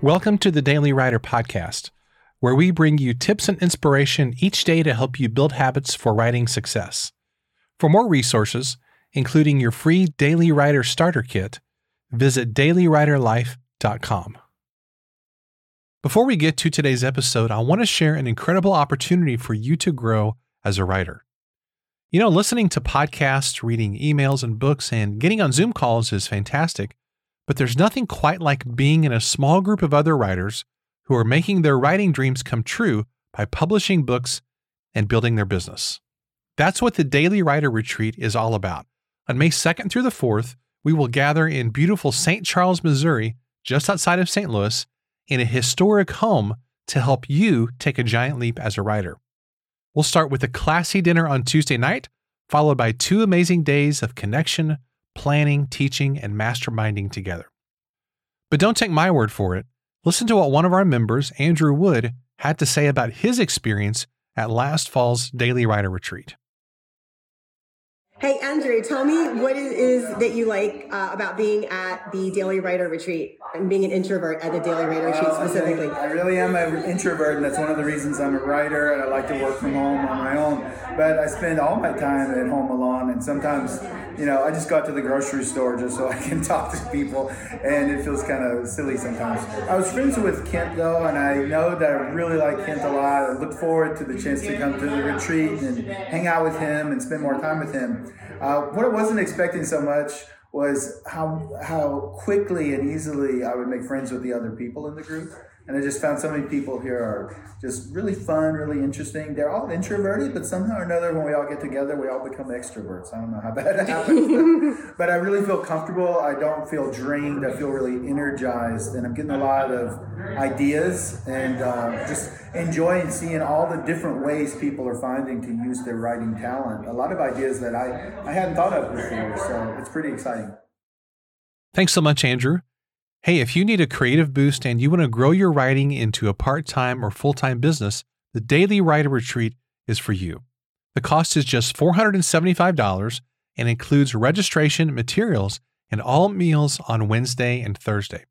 Welcome to the Daily Writer Podcast, where we bring you tips and inspiration each day to help you build habits for writing success. For more resources, including your free Daily Writer Starter Kit, visit dailywriterlife.com. Before we get to today's episode, I want to share an incredible opportunity for you to grow as a writer. You know, listening to podcasts, reading emails and books, and getting on Zoom calls is fantastic, but there's nothing quite like being in a small group of other writers who are making their writing dreams come true by publishing books and building their business. That's what the Daily Writer Retreat is all about. On May 2nd through the 4th, we will gather in beautiful St. Charles, Missouri, just outside of St. Louis, in a historic home to help you take a giant leap as a writer. We'll start with a classy dinner on Tuesday night, followed by two amazing days of connection, planning, teaching, and masterminding together. But don't take my word for it. Listen to what one of our members, Andrew Wood, had to say about his experience at last fall's Daily Writer Retreat. Hey, Andrew, tell me what it is that you like uh, about being at the Daily Writer Retreat and being an introvert at the Daily Writer Retreat specifically. I really am an introvert, and that's one of the reasons I'm a writer and I like to work from home on my own. But I spend all my time at home alone, and sometimes, you know, I just got to the grocery store just so I can talk to people, and it feels kind of silly sometimes. I was friends with Kent, though, and I know that I really like Kent a lot. I look forward to the chance to come to the retreat and hang out with him and spend more time with him. Uh, what I wasn't expecting so much was how how quickly and easily I would make friends with the other people in the group. And I just found so many people here are just really fun, really interesting. They're all introverted, but somehow or another, when we all get together, we all become extroverts. I don't know how that happens, but I really feel comfortable. I don't feel drained. I feel really energized, and I'm getting a lot of ideas and uh, just enjoying seeing all the different ways people are finding to use their writing talent. A lot of ideas that I, I hadn't thought of before, so it's pretty exciting. Thanks so much, Andrew. Hey, if you need a creative boost and you want to grow your writing into a part time or full time business, the Daily Writer Retreat is for you. The cost is just $475 and includes registration, materials, and all meals on Wednesday and Thursday.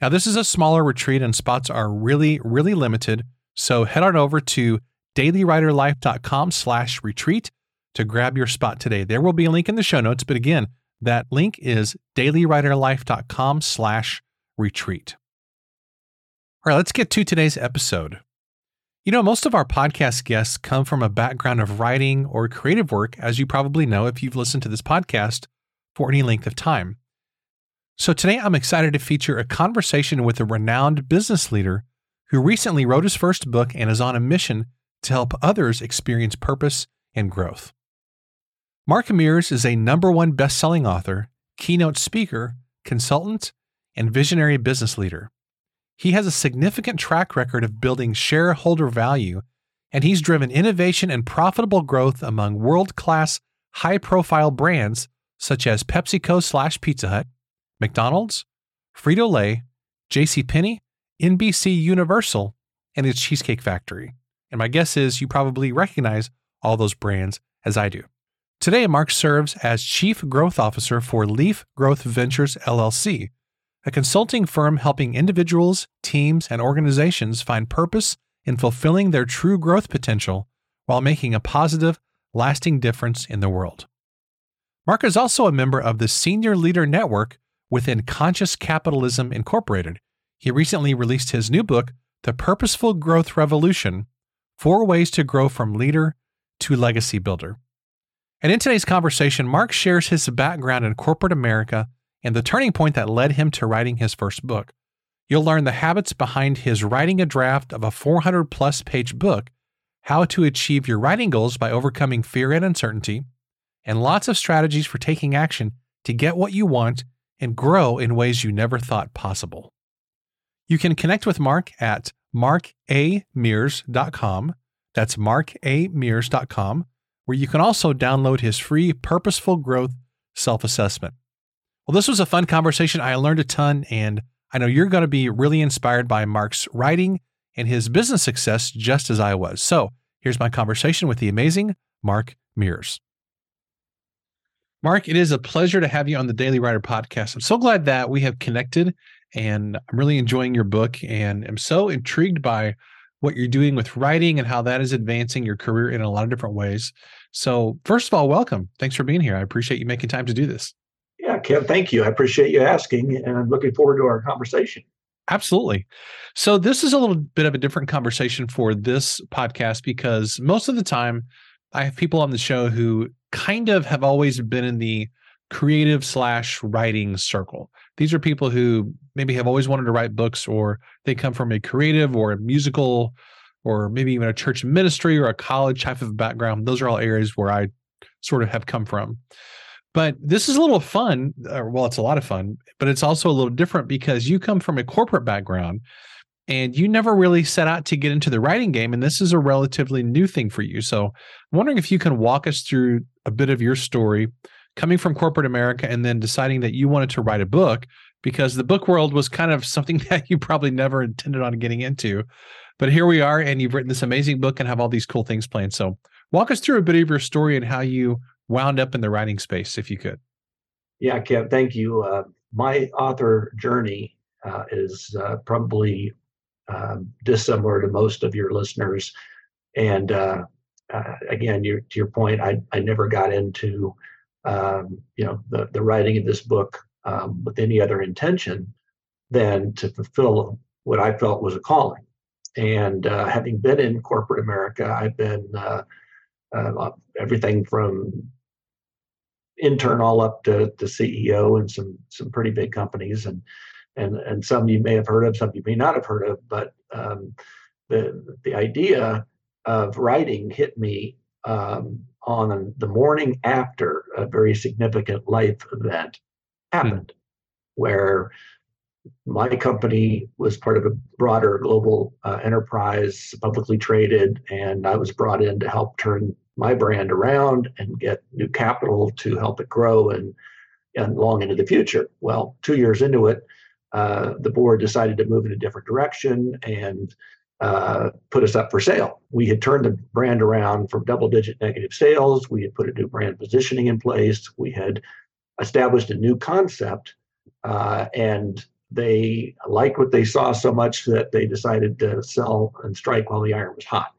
Now, this is a smaller retreat and spots are really, really limited, so head on over to dailywriterlife.com slash retreat to grab your spot today. There will be a link in the show notes, but again, that link is dailywriterlife.com slash retreat. All right, let's get to today's episode. You know, most of our podcast guests come from a background of writing or creative work, as you probably know if you've listened to this podcast for any length of time. So today I'm excited to feature a conversation with a renowned business leader who recently wrote his first book and is on a mission to help others experience purpose and growth. Mark Mears is a number one best-selling author, keynote speaker, consultant, and visionary business leader. He has a significant track record of building shareholder value, and he's driven innovation and profitable growth among world class, high profile brands such as PepsiCo slash Pizza Hut, McDonald's, Frito Lay, JCPenney, NBC Universal, and its Cheesecake Factory. And my guess is you probably recognize all those brands as I do. Today, Mark serves as Chief Growth Officer for Leaf Growth Ventures LLC, a consulting firm helping individuals, teams, and organizations find purpose in fulfilling their true growth potential while making a positive, lasting difference in the world. Mark is also a member of the Senior Leader Network within Conscious Capitalism Incorporated. He recently released his new book, The Purposeful Growth Revolution Four Ways to Grow from Leader to Legacy Builder. And in today's conversation, Mark shares his background in corporate America and the turning point that led him to writing his first book. You'll learn the habits behind his writing a draft of a 400 plus page book, how to achieve your writing goals by overcoming fear and uncertainty, and lots of strategies for taking action to get what you want and grow in ways you never thought possible. You can connect with Mark at markamears.com. That's markamears.com, where you can also download his free Purposeful Growth self assessment. Well, this was a fun conversation. I learned a ton, and I know you're going to be really inspired by Mark's writing and his business success just as I was. So here's my conversation with the amazing Mark Mears. Mark, it is a pleasure to have you on the Daily Writer podcast. I'm so glad that we have connected And I'm really enjoying your book and I'm so intrigued by what you're doing with writing and how that is advancing your career in a lot of different ways. So, first of all, welcome. Thanks for being here. I appreciate you making time to do this. Yeah, Kent, thank you. I appreciate you asking, and I'm looking forward to our conversation. Absolutely. So, this is a little bit of a different conversation for this podcast because most of the time I have people on the show who kind of have always been in the creative slash writing circle. These are people who maybe have always wanted to write books or they come from a creative or a musical or maybe even a church ministry or a college type of background. Those are all areas where I sort of have come from. But this is a little fun. Or, well, it's a lot of fun, but it's also a little different because you come from a corporate background and you never really set out to get into the writing game. And this is a relatively new thing for you. So I'm wondering if you can walk us through a bit of your story coming from corporate America and then deciding that you wanted to write a book because the book world was kind of something that you probably never intended on getting into. But here we are, and you've written this amazing book and have all these cool things planned. So, walk us through a bit of your story and how you wound up in the writing space, if you could. Yeah, Kent, thank you. Uh, my author journey uh, is uh, probably um, dissimilar to most of your listeners. And uh, uh, again, to your point, I, I never got into um, you know the, the writing of this book um, with any other intention than to fulfill what I felt was a calling. And uh, having been in corporate America, I've been uh, uh, everything from intern all up to, the CEO and some some pretty big companies, and and and some you may have heard of, some you may not have heard of. But um, the the idea of writing hit me um, on the morning after a very significant life event happened, hmm. where my company was part of a broader global uh, enterprise, publicly traded, and I was brought in to help turn my brand around and get new capital to help it grow and and long into the future. Well, two years into it, uh, the board decided to move in a different direction and uh, put us up for sale. We had turned the brand around from double digit negative sales. We had put a new brand positioning in place. We had established a new concept. Uh, and they liked what they saw so much that they decided to sell and strike while the iron was hot.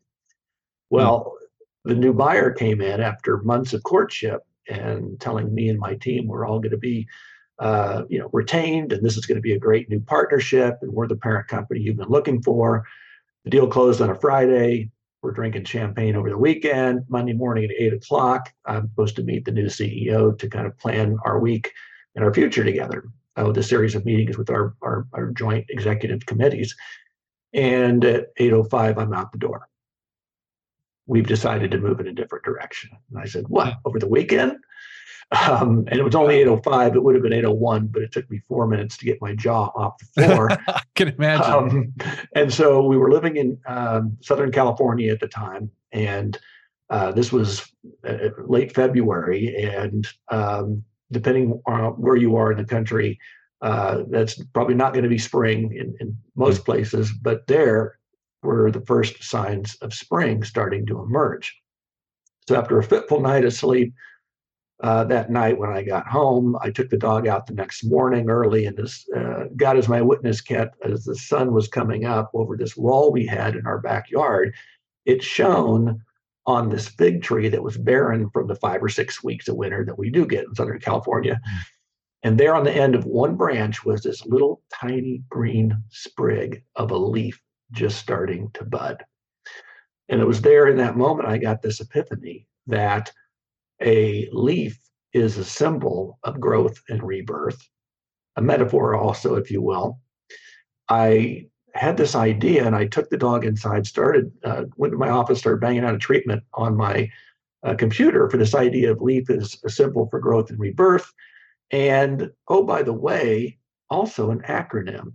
Well, the new buyer came in after months of courtship and telling me and my team we're all going to be uh, you know retained and this is going to be a great new partnership and we're the parent company you've been looking for the deal closed on a Friday. We're drinking champagne over the weekend. Monday morning at eight o'clock, I'm supposed to meet the new CEO to kind of plan our week and our future together uh, with a series of meetings with our, our, our joint executive committees. And at 8.05, I'm out the door. We've decided to move in a different direction. And I said, What, over the weekend? Um, and it was only 805. It would have been 801, but it took me four minutes to get my jaw off the floor. I can imagine. Um, and so we were living in um, Southern California at the time. And uh, this was uh, late February. And um, depending on where you are in the country, uh, that's probably not going to be spring in, in most mm-hmm. places. But there were the first signs of spring starting to emerge. So after a fitful night of sleep, uh, that night when I got home. I took the dog out the next morning early and just, uh, got as my witness kit as the sun was coming up over this wall we had in our backyard. It shone on this fig tree that was barren from the five or six weeks of winter that we do get in Southern California. Mm. And there on the end of one branch was this little tiny green sprig of a leaf just starting to bud. And it was there in that moment I got this epiphany that a leaf is a symbol of growth and rebirth, a metaphor also, if you will. I had this idea and I took the dog inside, started, uh, went to my office, started banging out a treatment on my uh, computer for this idea of LEAF is a symbol for growth and rebirth. And oh, by the way, also an acronym.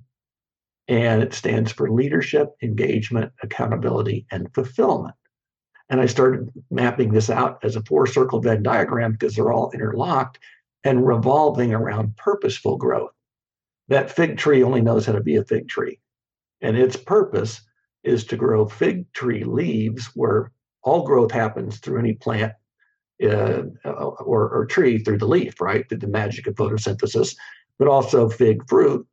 And it stands for leadership, engagement, accountability, and fulfillment. And I started mapping this out as a four circle Venn diagram because they're all interlocked and revolving around purposeful growth. That fig tree only knows how to be a fig tree. And its purpose is to grow fig tree leaves where all growth happens through any plant uh, or, or tree through the leaf, right? Through the magic of photosynthesis, but also fig fruit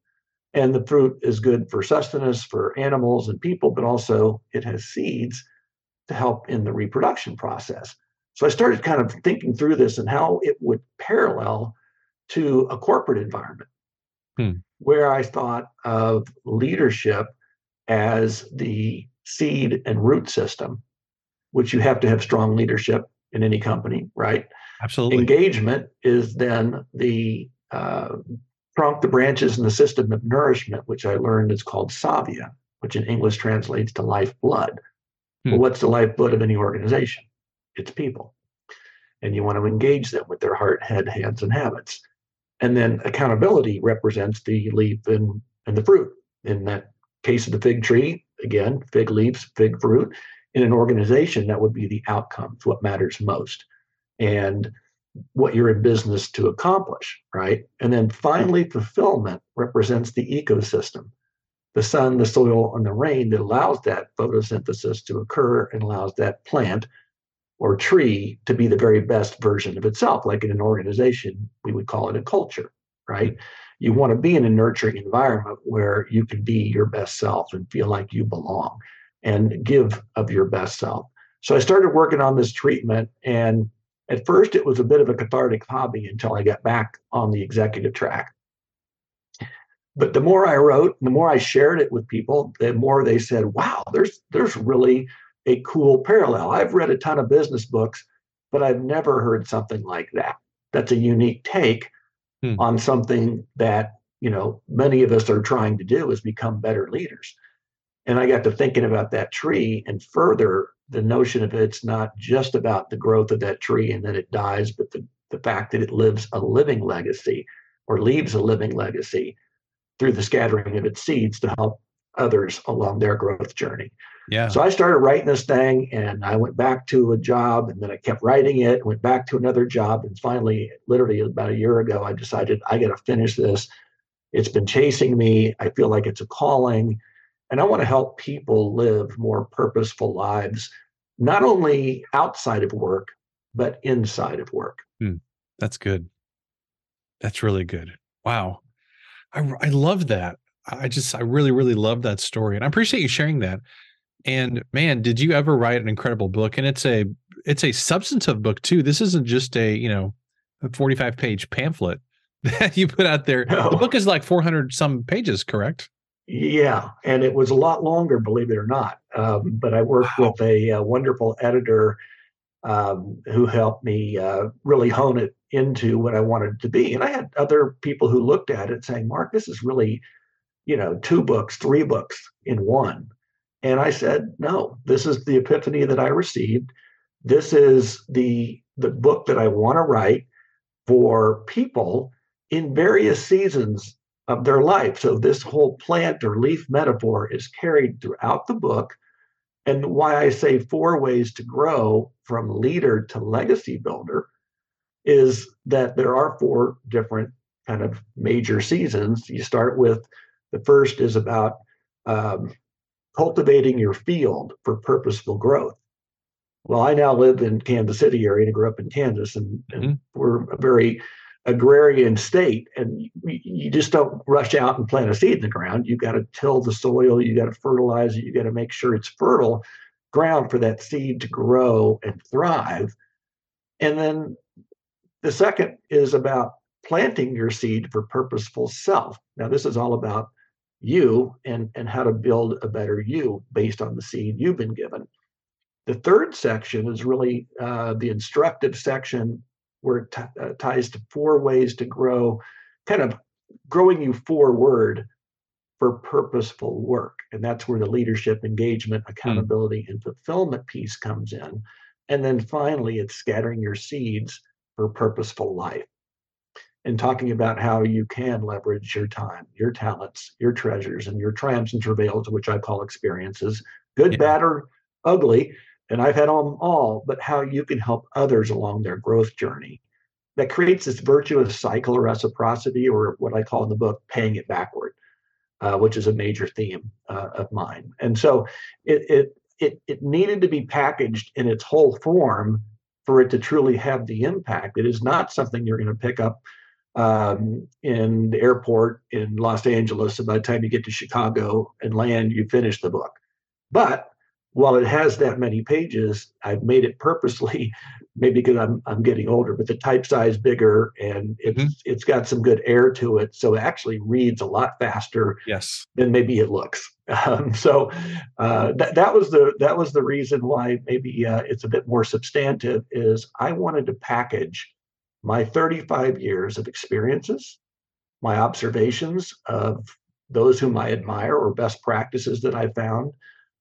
And the fruit is good for sustenance for animals and people, but also it has seeds to help in the reproduction process. So I started kind of thinking through this and how it would parallel to a corporate environment hmm. Where I thought of leadership as the seed and root system, which you have to have strong leadership in any company, right? Absolutely. Engagement is then the uh, trunk, the branches, and the system of nourishment, which I learned is called savia, which in English translates to lifeblood. Hmm. Well, what's the lifeblood of any organization? It's people. And you want to engage them with their heart, head, hands, and habits. And then accountability represents the leaf and, and the fruit. In that case of the fig tree, again, fig leaves, fig fruit. In an organization, that would be the outcomes, what matters most. And what you're in business to accomplish, right? And then finally, fulfillment represents the ecosystem the sun, the soil, and the rain that allows that photosynthesis to occur and allows that plant or tree to be the very best version of itself. Like in an organization, we would call it a culture, right? You want to be in a nurturing environment where you can be your best self and feel like you belong and give of your best self. So I started working on this treatment and at first, it was a bit of a cathartic hobby until I got back on the executive track. But the more I wrote, the more I shared it with people, the more they said, "Wow, there's there's really a cool parallel." I've read a ton of business books, but I've never heard something like that. That's a unique take hmm. on something that you know many of us are trying to do is become better leaders. And I got to thinking about that tree and further the notion of it's not just about the growth of that tree and then it dies, but the, the fact that it lives a living legacy or leaves a living legacy through the scattering of its seeds to help others along their growth journey. Yeah. So I started writing this thing and I went back to a job and then I kept writing it, went back to another job. And finally, literally about a year ago, I decided I got to finish this. It's been chasing me. I feel like it's a calling. And I want to help people live more purposeful lives, not only outside of work, but inside of work. Hmm. That's good. That's really good. Wow. I, I love that. I just, I really, really love that story. And I appreciate you sharing that. And man, did you ever write an incredible book? And it's a, it's a substantive book too. This isn't just a, you know, a 45 page pamphlet that you put out there. No. The book is like 400 some pages, correct? Yeah, and it was a lot longer, believe it or not. Um, but I worked wow. with a, a, uh, wonderful editor um, who helped me uh, really hone it into what I wanted to be. And I had other people who looked at it saying, "Mark, this is really, you know, two books, three books in one." And I said, "No, this is the epiphany that I received. This is the the book that I want to write for people." in various seasons of their life. So this whole plant or leaf metaphor is carried throughout the book. And why I say four ways to grow from leader to legacy builder is that there are four different kind of major seasons. You start with the first is about um, cultivating your field for purposeful growth. Well, I now live in Kansas City area and grew up in Kansas, and, and mm-hmm. we're a very agrarian state and you, you, just don't rush out and plant a seed in the ground you got to till the soil you got to fertilize it you got to make sure it's fertile ground for that seed to grow and thrive and then the second is about planting your seed for purposeful self now this is all about you and and how to build a better you based on the seed you've been given the third section is really uh, the instructive section where it t- uh, ties to four ways to grow, kind of growing you forward for purposeful work. And that's where the leadership, engagement, hmm. accountability, mm. and fulfillment piece comes in. And then finally, it's scattering your seeds for purposeful life and talking about how you can leverage your time, your talents, your treasures, and your triumphs and travails, which I call experiences, good, yeah. bad, or ugly, and I've had them all, but how you can help others along their growth journey. That creates this virtuous cycle of reciprocity, or what I call in the book, paying it backward, uh, which is a major theme uh, of mine. And so it, it, it, it needed to be packaged in its whole form for it to truly have the impact. It is not something you're going to pick up um, in the airport in Los Angeles. And by the time you get to Chicago and land, you finish the book. But while it has that many pages, I've made it purposely, maybe because I'm I'm getting older, but the type size bigger and it's mm-hmm. it's got some good air to it, so it actually reads a lot faster. Yes. Than maybe it looks. Um, so uh, that that was the that was the reason why maybe uh, it's a bit more substantive. Is I wanted to package my 35 years of experiences, my observations of those whom I admire or best practices that I found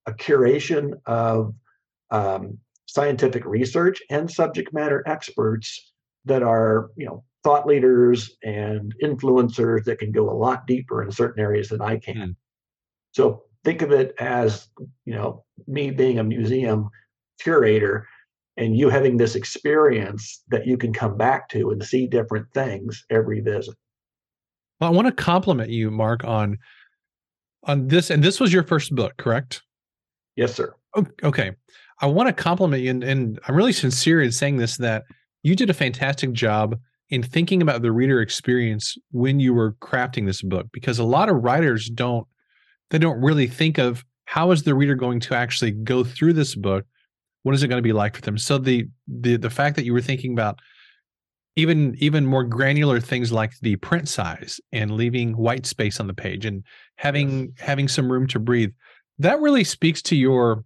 a curation of um, scientific research and subject matter experts that are, you know, thought leaders and influencers that can go a lot deeper in certain areas than I can. Mm. So think of it as, you know, me being a museum curator and you having this experience that you can come back to and see different things every visit. Well, I want to compliment you, Mark, on on this, and this was your first book, correct? Yes, sir. Okay. I want to compliment you, and, and I'm really sincere in saying this that you did a fantastic job in thinking about the reader experience when you were crafting this book because a lot of writers don't they don't really think of how is the reader going to actually go through this book what is it going to be like for them so the the the fact that you were thinking about even even more granular things like the print size and leaving white space on the page and having yes. having some room to breathe that really speaks to your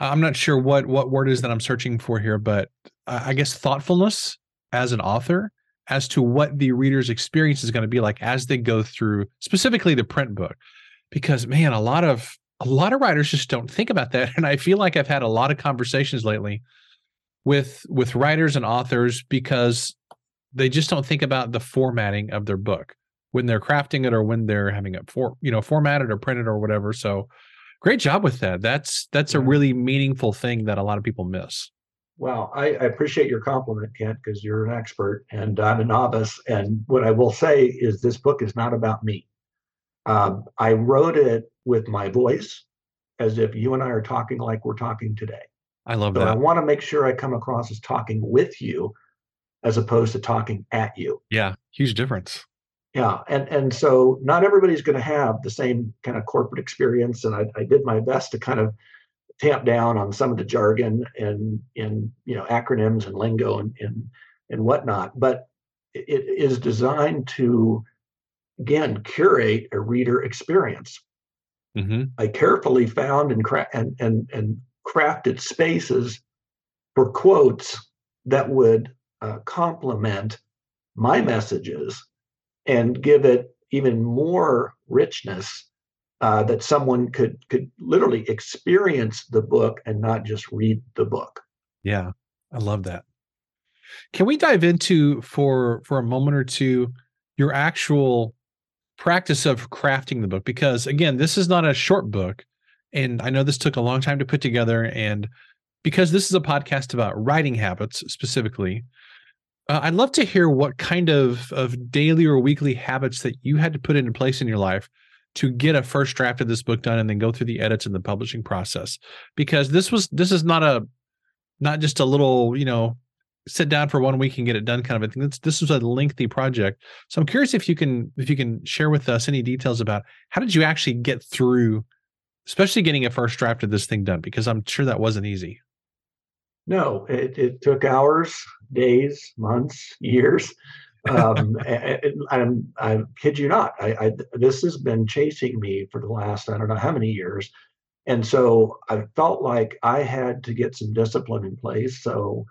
i'm not sure what what word is that i'm searching for here but i guess thoughtfulness as an author as to what the reader's experience is going to be like as they go through specifically the print book because man a lot of a lot of writers just don't think about that and i feel like i've had a lot of conversations lately with with writers and authors because they just don't think about the formatting of their book when they're crafting it or when they're having it for you know formatted or printed or whatever so great job with that. That's that's a really meaningful thing that a lot of people miss. Well i, I appreciate your compliment kent because you're an expert and i'm a novice and what i will say is this book is not about me um, i wrote it with my voice as if you and i are talking like we're talking today. I love that i want to make sure i come across as talking with you as opposed to talking at you. Yeah huge difference. Yeah and and so not everybody's going to have the same kind of corporate experience and I, I, did my best to kind of tamp down on some of the jargon and and you know acronyms and lingo and and, and whatnot but it is designed to again curate a reader experience mm-hmm. i carefully found and, cra- and and and crafted spaces for quotes that would uh, complement my messages and give it even more richness uh, that someone could could literally experience the book and not just read the book. Yeah, I love that. Can we dive into for for a moment or two your actual practice of crafting the book? Because again, this is not a short book, and I know this took a long time to put together. And because this is a podcast about writing habits specifically, uh, I'd love to hear what kind of of daily or weekly habits that you had to put into place in your life to get a first draft of this book done and then go through the edits and the publishing process because this was this is not a not just a little you know sit down for one week and get it done kind of a thing. This, this was a lengthy project. So i'm curious if you can if you can share with us any details about how did you actually get through especially getting a first draft of this thing done? Because i'm sure that wasn't easy. No, it, it took hours, days, months, years. um, and, and I kid you not, I, I, this has been chasing me for the last I don't know how many years, and so I felt like I had to get some discipline in place. So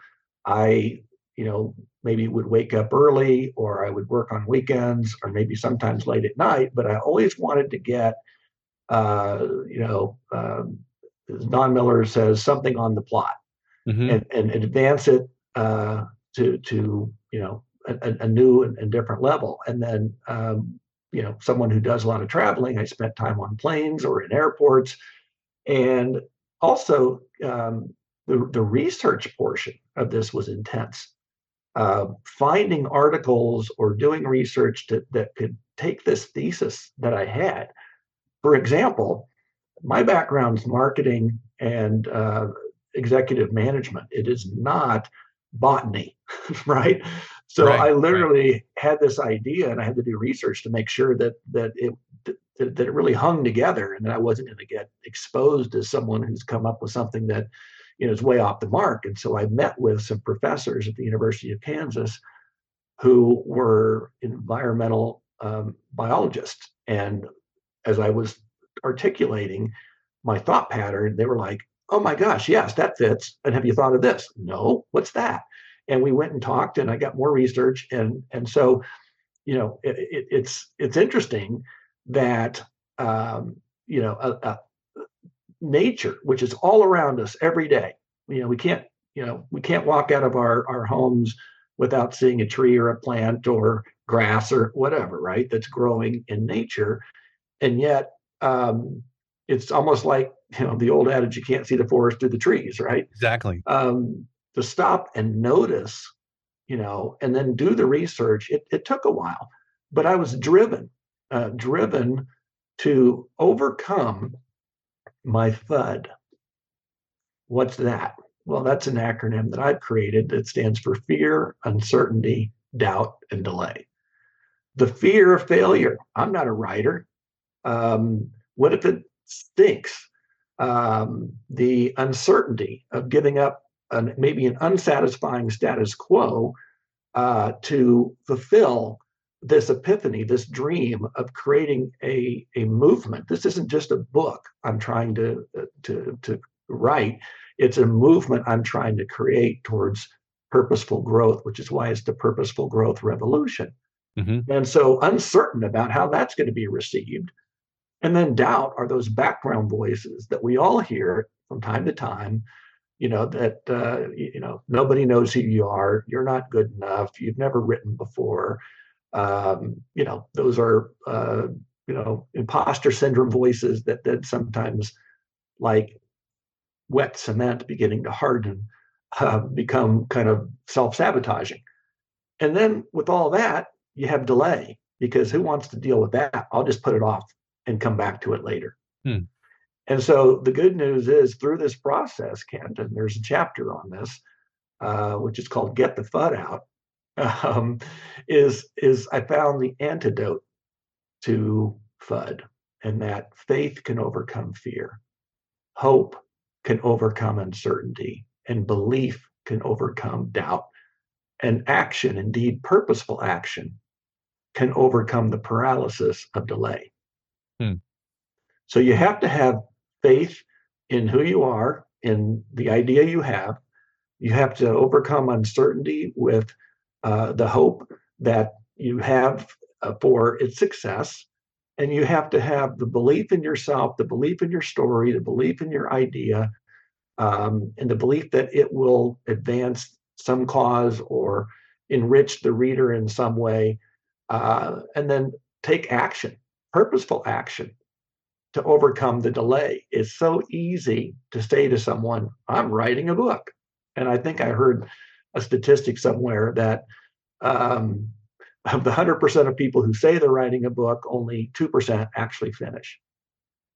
I, you know, maybe would wake up early, or I would work on weekends, or maybe sometimes late at night. But I always wanted to get, uh, you know, um, Don Miller says something on the plot mm-hmm. and, and advance it uh, to to you know a, a new and, and, different level. And then um, you know someone who does a lot of traveling, I spent time on planes or in airports, and also um, the the research portion of this was intense. Uh, finding articles or doing research to, that could take this thesis that I had. For example, my background's marketing and uh, executive management. It is not botany, right? So Right, I right. literally had this idea, and I had to do research to make sure that that it that, that it really hung together, and that I wasn't going to get exposed as someone who's come up with something that you know is way off the mark. And so I met with some professors at the University of Kansas who were environmental um, biologists, and as I was articulating my thought pattern, they were like, "Oh my gosh, yes, that fits." And have you thought of this? No, what's that? And we went and talked, and I got more research, and and so, you know, it, it, it's it's interesting that um, you know a, a nature, which is all around us every day. You know, we can't you know we can't walk out of our our homes without seeing a tree or a plant or grass or whatever, right? That's growing in nature, and yet um, it's almost like you know the old adage: you can't see the forest through the trees, right? Exactly. um, to stop and notice, you know, and then do the research. It, it took a while, but I was driven, uh, driven to overcome my FUD. What's that? Well, that's an acronym that I've created that stands for fear, uncertainty, doubt, and delay. The fear of failure. I'm not a writer. Um, what if it stinks? Um, the uncertainty of giving up an, maybe an unsatisfying status quo uh, to fulfill this epiphany, this dream of creating a, a movement. This isn't just a book I'm trying to, to, to write, it's a movement I'm trying to create towards purposeful growth, which is why it's the purposeful growth revolution. hmm And so uncertain about how that's going to be received. And then doubt are those background voices that we all hear from time to time you know that uh, you know nobody knows who you are you're not good enough you've never written before um, you know those are uh, you know imposter syndrome voices that that sometimes like wet cement beginning to harden uh, become kind of self-sabotaging. And then with all that you have delay because who wants to deal with that? I'll just put it off and come back to it later. Hmm. and so the good news is through this process, Kent, and there's a chapter on this, uh, which is called "Get the FUD Out," um, is is I found the antidote to FUD, and that faith can overcome fear, hope can overcome uncertainty, and belief can overcome doubt, and action, indeed purposeful action, can overcome the paralysis of delay. Hmm. So you have to have faith in who you are, in the idea you have. You have to overcome uncertainty with uh, the hope that you have uh, for its success. And you have to have the belief in yourself, the belief in your story, the belief in your idea, um, and the belief that it will advance some cause or enrich the reader in some way. Uh, and then take action, purposeful action to overcome the delay. It's so easy to say to someone, I'm writing a book. And I think I heard a statistic somewhere that um, of the 100% of people who say they're writing a book, only 2% actually finish.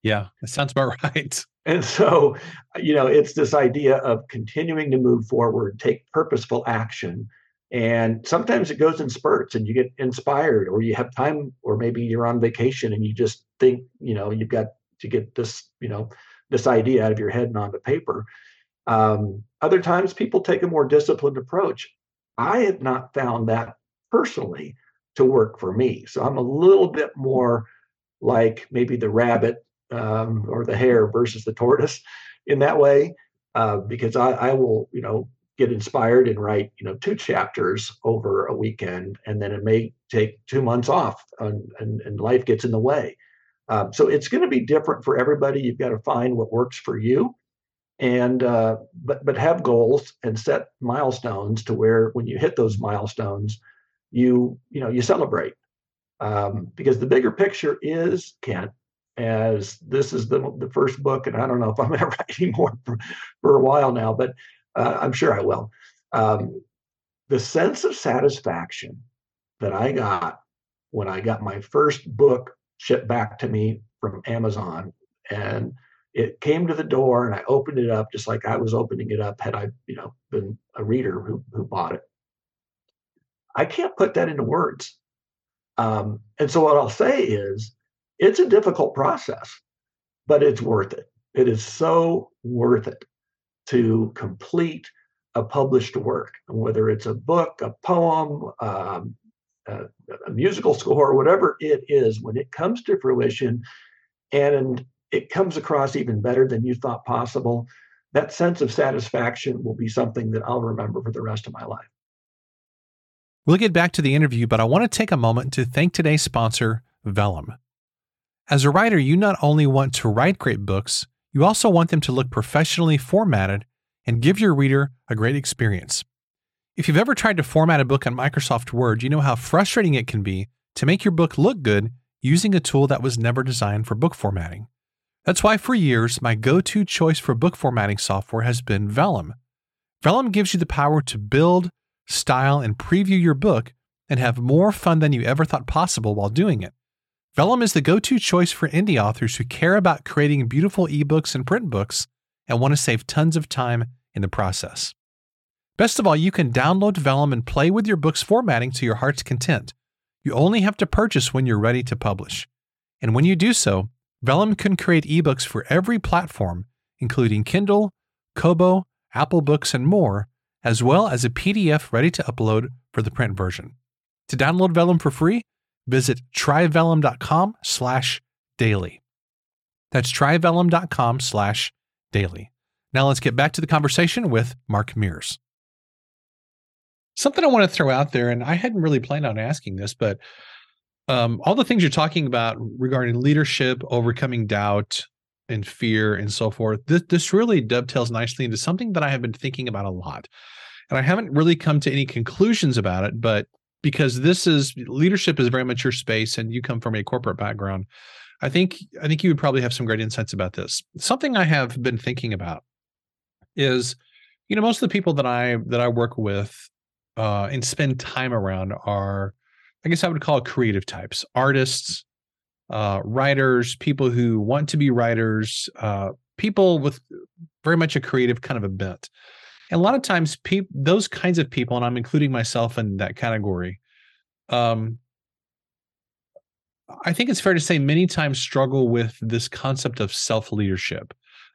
Yeah, that sounds about right. And so, you know, it's this idea of continuing to move forward, take purposeful action. And sometimes it goes in spurts and you get inspired, or you have time, or maybe you're on vacation and you just think, you know, you've got to get this, you know, this idea out of your head and onto paper. Um, other times people take a more disciplined approach. I have not found that personally to work for me. So I'm a little bit more like maybe the rabbit um, or the hare versus the tortoise in that way, uh, because I, I will, you know, get inspired and write, you know, two chapters over a weekend, and then it may take two months off, and, and, and life gets in the way. Um, so it's going to be different for everybody. You've got to find what works for you, and uh, but but have goals and set milestones to where when you hit those milestones, you you know you celebrate um, because the bigger picture is Kent as this is the the first book, and I don't know if I'm write any more for, for a while now, but uh, I'm sure I will. Um, the sense of satisfaction that I got when I got my first book shipped back to me from Amazon, and it came to the door, and I opened it up just like I was opening it up had I, you know, been a reader who who bought it. I can't put that into words. Um, and so what I'll say is it's a difficult process, but it's worth it. It is so worth it to complete a published work, whether it's a book, a poem, um, a, a, musical score, whatever it is, when it comes to fruition and it comes across even better than you thought possible, that sense of satisfaction will be something that I'll remember for the rest of my life. We'll get back to the interview, but I want to take a moment to thank today's sponsor, Vellum. As a writer, you not only want to write great books, you also want them to look professionally formatted and give your reader a great experience. If you've ever tried to format a book on Microsoft Word, you know how frustrating it can be to make your book look good using a tool that was never designed for book formatting. That's why for years, my go to choice for book formatting software has been Vellum. Vellum gives you the power to build, style, and preview your book and have more fun than you ever thought possible while doing it. Vellum is the go to choice for indie authors who care about creating beautiful ebooks and print books and want to save tons of time in the process. Best of all, you can download Vellum and play with your book's formatting to your heart's content. You only have to purchase when you're ready to publish. And when you do so, Vellum can create ebooks for every platform, including Kindle, Kobo, Apple Books, and more, as well as a PDF ready to upload for the print version. To download Vellum for free, visit tryvellum.com slash daily. That's tryvellum.com slash daily. Now let's get back to the conversation with Mark Mears. Something I want to throw out there, and I hadn't really planned on asking this, but um, all the things you're talking about regarding leadership, overcoming doubt and fear, and so forth, this, this really dovetails nicely into something that I have been thinking about a lot. And I haven't really come to any conclusions about it, but because this is leadership is very much your space and you come from a corporate background, I think I think you would probably have some great insights about this. Something I have been thinking about is, you know, most of the people that I that I work with uh, and spend time around are I guess I would call creative types, artists, uh, writers, people who want to be writers, uh, people with very much a creative kind of a bent. And a lot of times, pe- those kinds of people, and I'm including myself in that category, um, I think it's fair to say many times struggle with this concept of self leadership,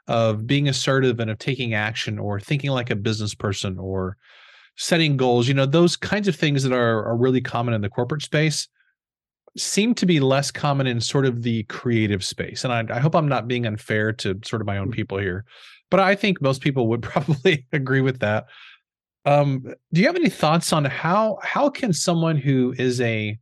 of being assertive and of taking action or thinking like a business person or setting goals, you know, those kinds of things that are, are really common in the corporate space seem to be less common in sort of the creative space. And I, I hope I'm not being unfair to sort of my own mm. people here, but I think most people would probably agree with that. Um, do you have any thoughts on how how can someone who is a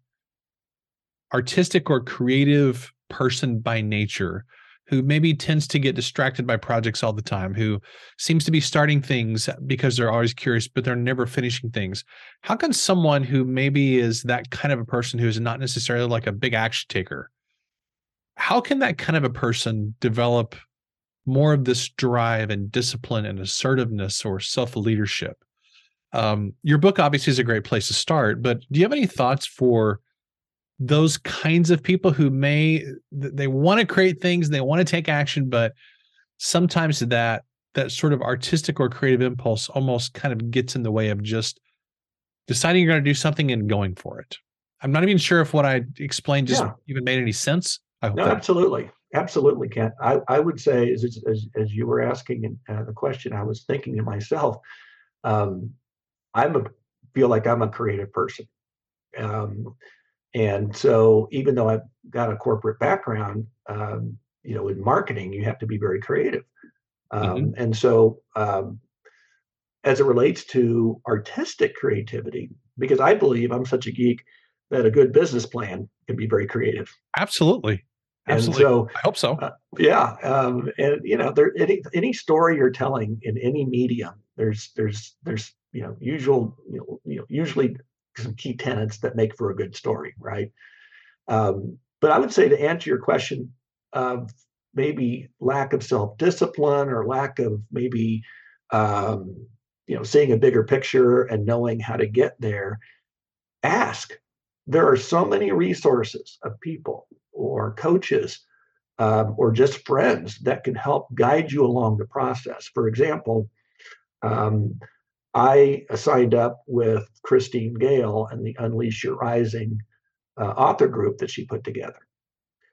artistic or creative person by nature who maybe tends to get distracted by projects all the time, who seems to be starting things because they're always curious, but they're never finishing things. How can someone who maybe is that kind of a person who is not necessarily like a big action taker, how can that kind of a person develop more of this drive and discipline and assertiveness or self leadership? Um, your book obviously is a great place to start, but do you have any thoughts for those kinds of people who may they want to create things they want to take action but sometimes that that sort of artistic or creative impulse almost kind of gets in the way of just deciding you're going to do something and going for it i'm not even sure if what i explained just yeah. even made any sense I hope no, that. absolutely absolutely kent I, I would say as, as, as you were asking uh, the question i was thinking to myself um, i'm a feel like i'm a creative person um, and so, even though I've got a corporate background, um, you know, in marketing, you have to be very creative. Um, mm-hmm. And so, um, as it relates to artistic creativity, because I believe I'm such a geek that a good business plan can be very creative. Absolutely. Absolutely. And so I hope so. Uh, yeah. Um, and you know, there any any story you're telling in any medium, there's there's there's you know usual you know, you know usually some key tenets that make for a good story, right? Um, but I would say to answer your question of maybe lack of self-discipline or lack of maybe um, you know seeing a bigger picture and knowing how to get there, ask. There are so many resources of people or coaches um, or just friends that can help guide you along the process. For example, um, I signed up with Christine Gale and the Unleash Your Rising uh, author group that she put together.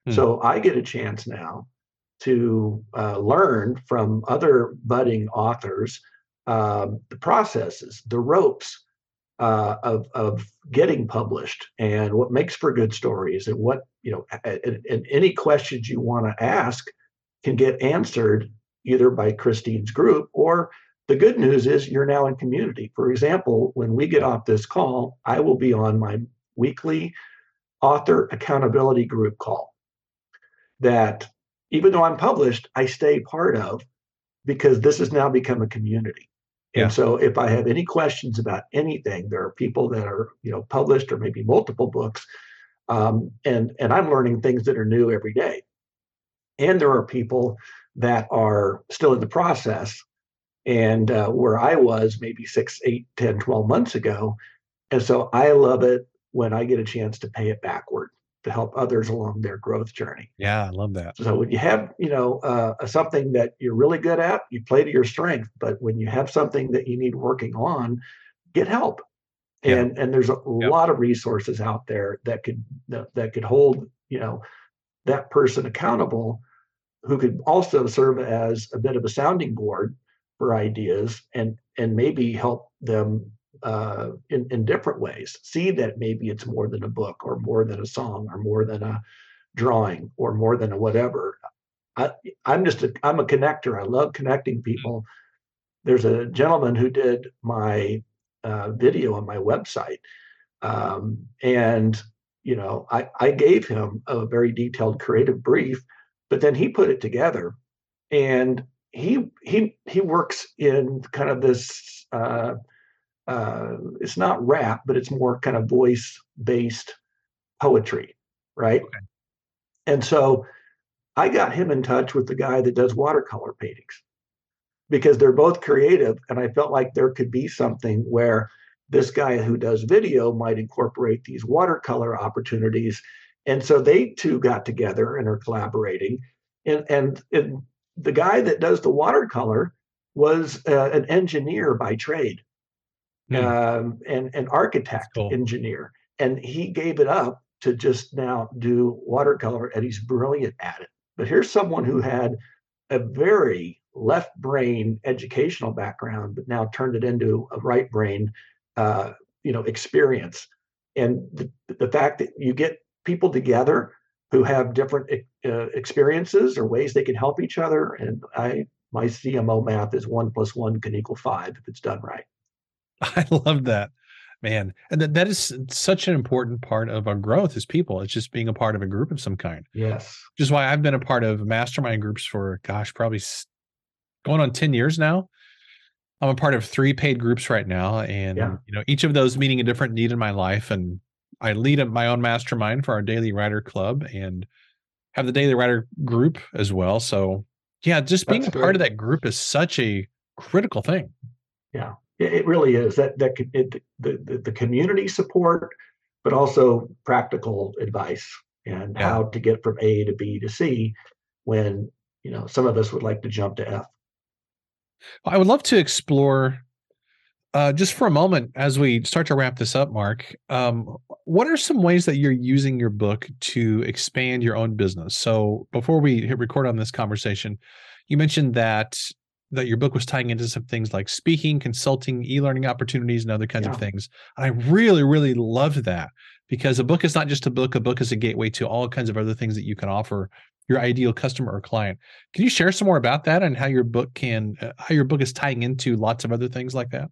Hmm. So I get a chance now to uh, learn from other budding authors um, the processes, the ropes uh, of of getting published, and what makes for good stories, and what you know, and, and any questions you want to ask can get answered either by Christine's group or the good news is you're now in community. For example, when we get off this call, I will be on my weekly author accountability group call that even though I'm published, I stay part of because this has now become a community. Yeah. And so if I have any questions about anything, there are people that are, you know, published or maybe multiple books. Um, and and I'm learning things that are new every day. And there are people that are still in the process and uh, where I was maybe six, eight, 10, 12 months ago. And so I love it when I get a chance to pay it backward to help others along their growth journey. Yeah, I love that. So when you have, you know, uh, something that you're really good at, you play to your strength. But when you have something that you need working on, get help. Yeah. And and there's a lot of resources out there that could that, that could hold, you know, that person accountable, who could also serve as a bit of a sounding board for ideas and and maybe help them uh, in, in different ways. See that maybe it's more than a book or more than a song or more than a drawing or more than a whatever. I, I'm just a I'm a connector. I love connecting people. There's a gentleman who did my uh, video on my website, um, and you know I I gave him a very detailed creative brief, but then he put it together, and he he he works in kind of this uh, uh, it's not rap, but it's more kind of voice based poetry, right? Okay. And so I got him in touch with the guy that does watercolor paintings because they're both creative, and I felt like there could be something where this guy who does video might incorporate these watercolor opportunities. And so they two got together and are collaborating. And, and, and the guy that does the watercolor was uh, an engineer by trade mm. um, and an architect cool. engineer and he gave it up to just now do watercolor and he's brilliant at it but here's someone who had a very left brain educational background but now turned it into a right brain uh, you know experience and the, the fact that you get people together who have different uh, experiences or ways they can help each other. And I, my CMO math is one plus one can equal five if it's done right. I love that, man. And that, that is such an important part of our growth as people. It's just being a part of a group of some kind. Yes. Which is why I've been a part of mastermind groups for, gosh, probably going on 10 years now. I'm a part of three paid groups right now. And, yeah. you know, each of those meeting a different need in my life. And I lead my own mastermind for our Daily Writer Club and have the Daily Writer group as well. So yeah, just being That's a part of that group is such a critical thing. Yeah, it really is. That that it, the, the the community support, but also practical advice and yeah. how to get from A to B to C when you know some of us would like to jump to F. I would love to explore uh, just for a moment as we start to wrap this up, Mark. Um, what are some ways that you're using your book to expand your own business? So before we hit record on this conversation, you mentioned that that your book was tying into some things like speaking, consulting, e-learning opportunities, and other kinds yeah. of things. And I really, really loved that because a book is not just a book. A book is a gateway to all kinds of other things that you can offer your ideal customer or client. Can you share some more about that and how your book can, uh, how your book is tying into lots of other things like that?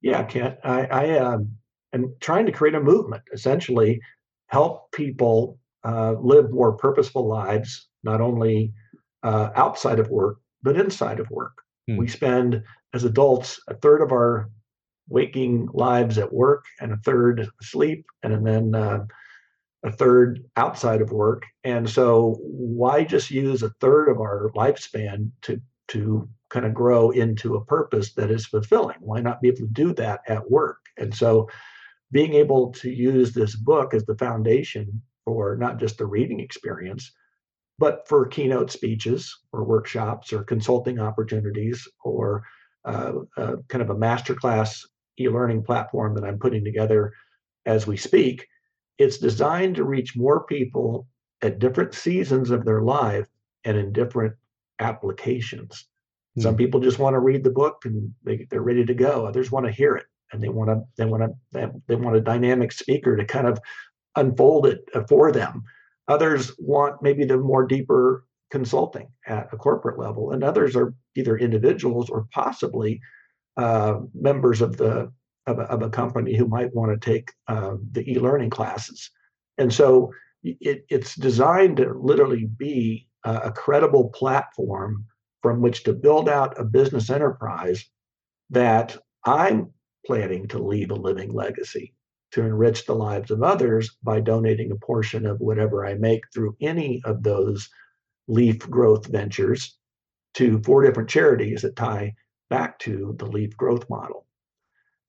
Yeah, Kent. I, I um, am trying to create a movement, essentially, help people uh, live more purposeful lives, not only uh, outside of work, but inside of work. Hmm. We spend, as adults, a third of our waking lives at work and a third asleep, and then uh, a third outside of work. And so, why just use a third of our lifespan to to kind of grow into a purpose that is fulfilling. Why not be able to do that at work? And so being able to use this book as the foundation for not just the reading experience, but for keynote speeches or workshops or consulting opportunities or uh, uh, kind of a masterclass e-learning platform that I'm putting together as we speak. It's designed to reach more people at different seasons of their life and in different applications. Mm. Some people just want to read the book and they, they're ready to go. Others want to hear it and they want to they want to they, want a dynamic speaker to kind of unfold it for them. Others want maybe the more deeper consulting at a corporate level, and others are either individuals or possibly uh, members of the of a, of a, company who might want to take uh, the e-learning classes. And so it, it's designed to literally be a, a credible platform from which to build out a business enterprise that I'm planning to leave a living legacy to enrich the lives of others by donating a portion of whatever I make through any of those leaf growth ventures to four different charities that tie back to the leaf growth model.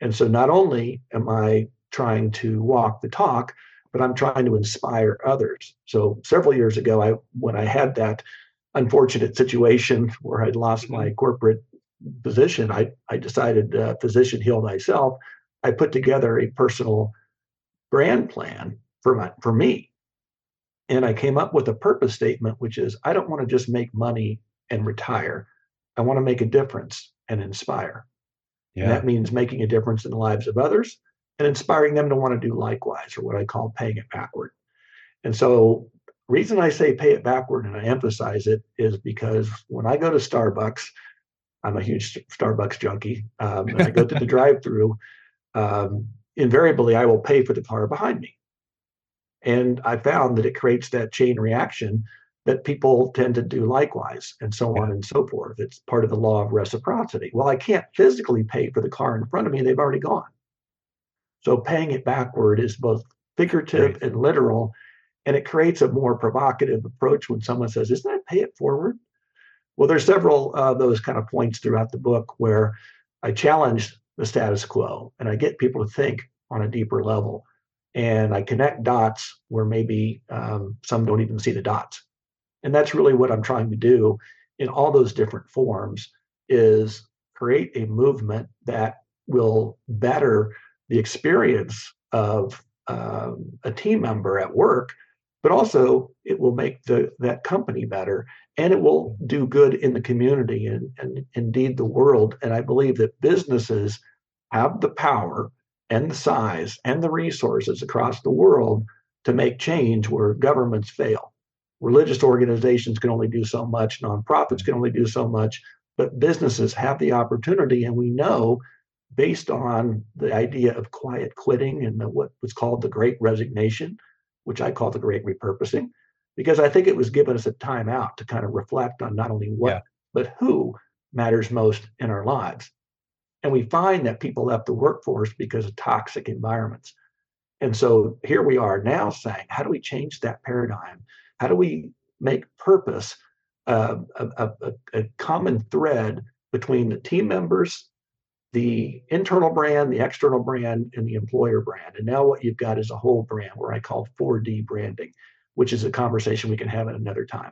And so not only am I trying to walk the talk, but I'm trying to inspire others. So several years ago, I when I had that unfortunate situation where I'd lost my mm-hmm. corporate position, I I decided, uh, physician heal thyself. I put together a personal brand plan for my for me, and I came up with a purpose statement, which is I don't want to just make money and retire. I want to make a difference and inspire. Yeah. And that means making a difference in the lives of others and inspiring them to want to do likewise, or what I call paying it backward. And so, reason I say pay it backward and I emphasize it is because when I go to Starbucks, I'm a huge Starbucks junkie. Um, and I go to the drive-through. Um, invariably, I will pay for the car behind me, and I found that it creates that chain reaction that people tend to do likewise, and so on and so forth. It's part of the law of reciprocity. Well, I can't physically pay for the car in front of me; they've already gone. So paying it backward is both figurative right. and literal. And it creates a more provocative approach when someone says, Isn't that pay it forward? Well, there's several of those kind of points throughout the book where I challenge the status quo and I get people to think on a deeper level. And I connect dots where maybe um, some don't even see the dots. And that's really what I'm trying to do in all those different forms is create a movement that will better the experience of um, a team member at work, but also it will make the that company better and it will do good in the community and, and indeed the world. And I believe that businesses have the power and the size and the resources across the world to make change where governments fail. Religious organizations can only do so much, nonprofits can only do so much, but businesses have the opportunity. And we know based on the idea of quiet quitting and the, what was called the great resignation, which I call the great repurposing, because I think it was given us a time out to kind of reflect on not only what, yeah. but who matters most in our lives. And we find that people left the workforce because of toxic environments. And so here we are now saying, how do we change that paradigm? How do we make purpose uh, a, a, a common thread between the team members the internal brand, the external brand, and the employer brand. And now what you've got is a whole brand where I call 4D branding, which is a conversation we can have at another time.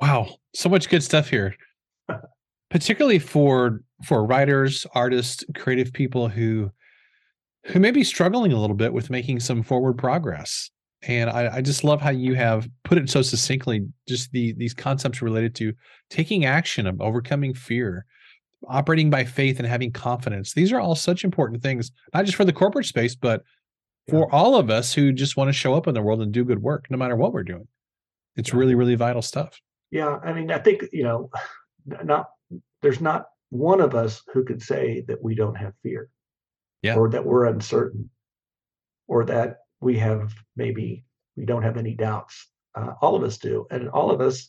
Wow, so much good stuff here. Particularly for for writers, artists, creative people who who may be struggling a little bit with making some forward progress. And I, I just love how you have put it so succinctly, just the these concepts related to taking action of overcoming fear, operating by faith and having confidence. These are all such important things, not just for the corporate space, but for all of us who just want to show up in the world and do good work, no matter what we're doing. It's really, really vital stuff. Yeah. I mean, I think, you know, not there's not one of us who could say that we don't have fear. Yeah. Or that we're uncertain. Or that we have maybe we don't have any doubts. Uh, all of us do. And all of us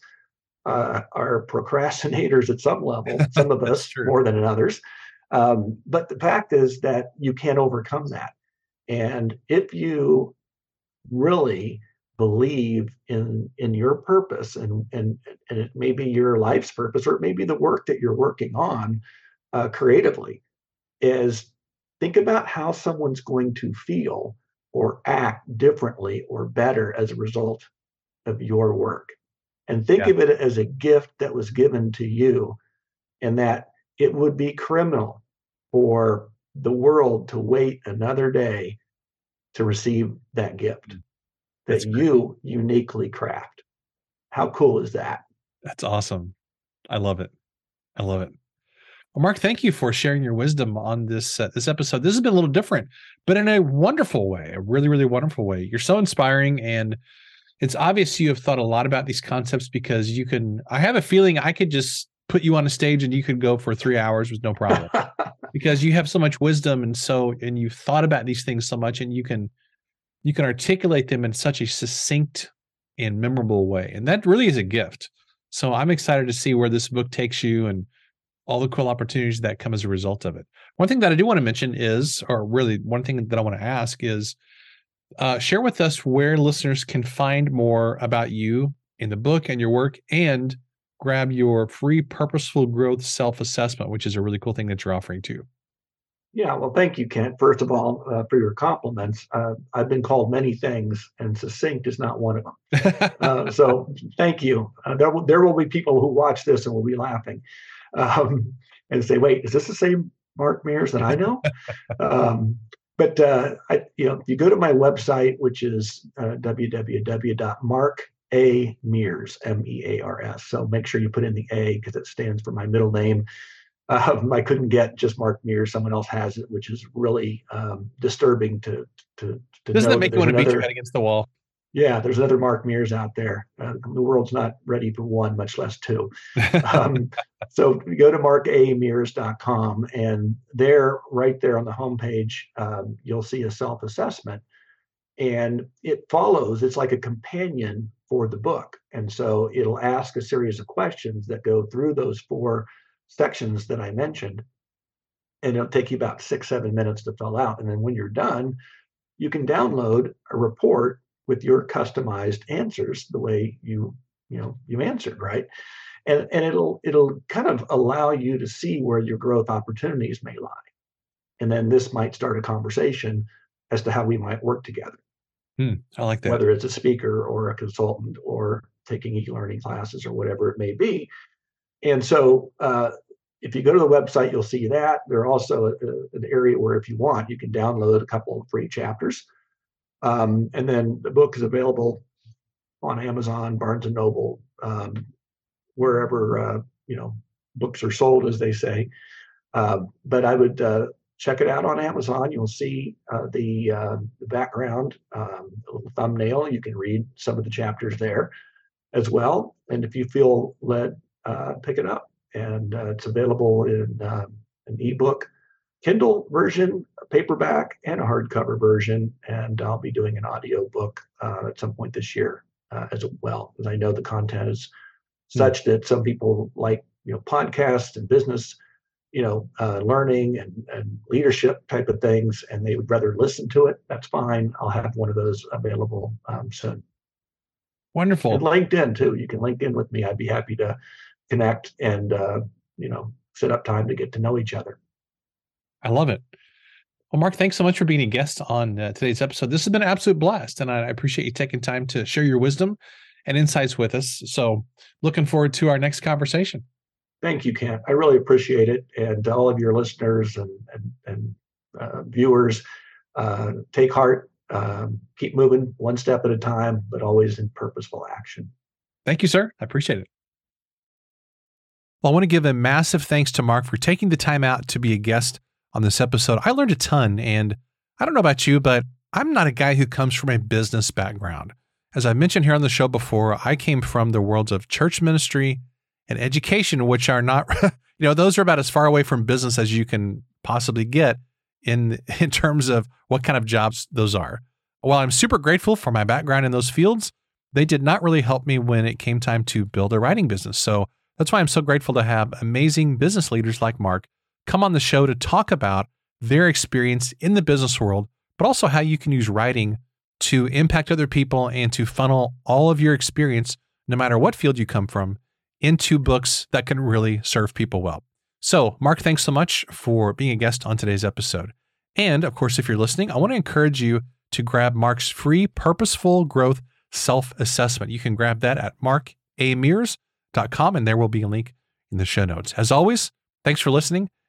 uh, are procrastinators at some level, some of us more than others. Um, but the fact is that you can't overcome that. And if you really believe in in your purpose and and and it may be your life's purpose or it may be the work that you're working on uh, creatively is think about how someone's going to feel or act differently or better as a result of your work and think yeah. of it as a gift that was given to you and that it would be criminal for the world to wait another day to receive that gift that That's great. you uniquely craft. How cool is that? That's awesome. I love it. I love it. Well, Mark, thank you for sharing your wisdom on this uh, this episode. This has been a little different, but in a wonderful way, a really, really wonderful way. You're so inspiring, and it's obvious you have thought a lot about these concepts because you can. I have a feeling I could just put you on a stage and you could go for three hours with no problem because you have so much wisdom and so and you've thought about these things so much and you can you can articulate them in such a succinct and memorable way, and that really is a gift. So I'm excited to see where this book takes you and all the cool opportunities that come as a result of it. One thing that I do want to mention is, or really one thing that I want to ask is, uh, share with us where listeners can find more about you in the book and your work, and grab your free purposeful growth self assessment, which is a really cool thing that you're offering too. Yeah, well, thank you, Kent. First of all, uh, for your compliments. Uh, I've been called many things, and succinct is not one of them. Uh, so, thank you. Uh, there, will, there will be people who watch this and will be laughing um, and say, "Wait, is this the same Mark Mears that I know?" um, but uh, I, you know, if you go to my website, which is uh, www.markamears, M-E-A-R-S. So make sure you put in the A because it stands for my middle name. Um, I couldn't get just Mark Mears. Someone else has it, which is really um, disturbing to to. to Doesn't that make you want to beat your head against the wall? Yeah, there's another Mark Mears out there. Uh, the world's not ready for one, much less two. Um, so go to markamears.com, and there, right there on the homepage, um, you'll see a self-assessment, and it follows. It's like a companion for the book, and so it'll ask a series of questions that go through those four sections that I mentioned, and it'll take you about six, seven minutes to fill out. And then when you're done, you can download a report with your customized answers the way you you know you answered right? And and it'll it'll kind of allow you to see where your growth opportunities may lie. And then this might start a conversation as to how we might work together. Hmm, I like that. whether it's a speaker or a consultant or taking e-learning classes or whatever it may be. And so uh, if you go to the website you'll see that. There are also a, a- an area where if you want you can download a couple of free chapters um, and then the book is available on amazon barnes and noble um, wherever uh, you know books are sold as they say. Uh, but i would uh, check it out on amazon. You'll see uh, the, uh, the background um, thumbnail. You can read some of the chapters there as well. And if you feel led uh, pick it up. And it's available in um, an ebook kindle version paperback and a hardcover version. And i'll be doing an audio book uh, at some point this year uh, as well because i know the content is such that some people like you know podcasts and business you know uh, learning and, and leadership type of things and they would rather listen to it. That's fine. I'll have one of those available um, soon. Wonderful. and linkedin too. You can link in with me. I'd be happy to connect and uh, you know set up time to get to know each other I love it. Well, Mark, thanks so much for being a guest on uh, today's episode. This has been an absolute blast, and I appreciate you taking time to share your wisdom and insights with us. So, looking forward to our next conversation. Thank you, Kent. I really appreciate it, and to all of your listeners and and, and uh, viewers, uh, take heart. Um, keep moving one step at a time, but always in purposeful action. Thank you, sir. I appreciate it. Well, I want to give a massive thanks to Mark for taking the time out to be a guest on this episode. I learned a ton, and I don't know about you, but I'm not a guy who comes from a business background. As I mentioned here on the show before, I came from the worlds of church ministry and education, which are not, you know, those are about as far away from business as you can possibly get in in terms of what kind of jobs those are. While I'm super grateful for my background in those fields, they did not really help me when it came time to build a writing business. So that's why I'm so grateful to have amazing business leaders like Mark come on the show to talk about their experience in the business world, but also how you can use writing to impact other people and to funnel all of your experience, no matter what field you come from, into books that can really serve people well. So, Mark, thanks so much for being a guest on today's episode. And of course, if you're listening, I want to encourage you to grab Mark's free purposeful growth self assessment. You can grab that at markamears.com, and there will be a link in the show notes. As always, Thanks for listening,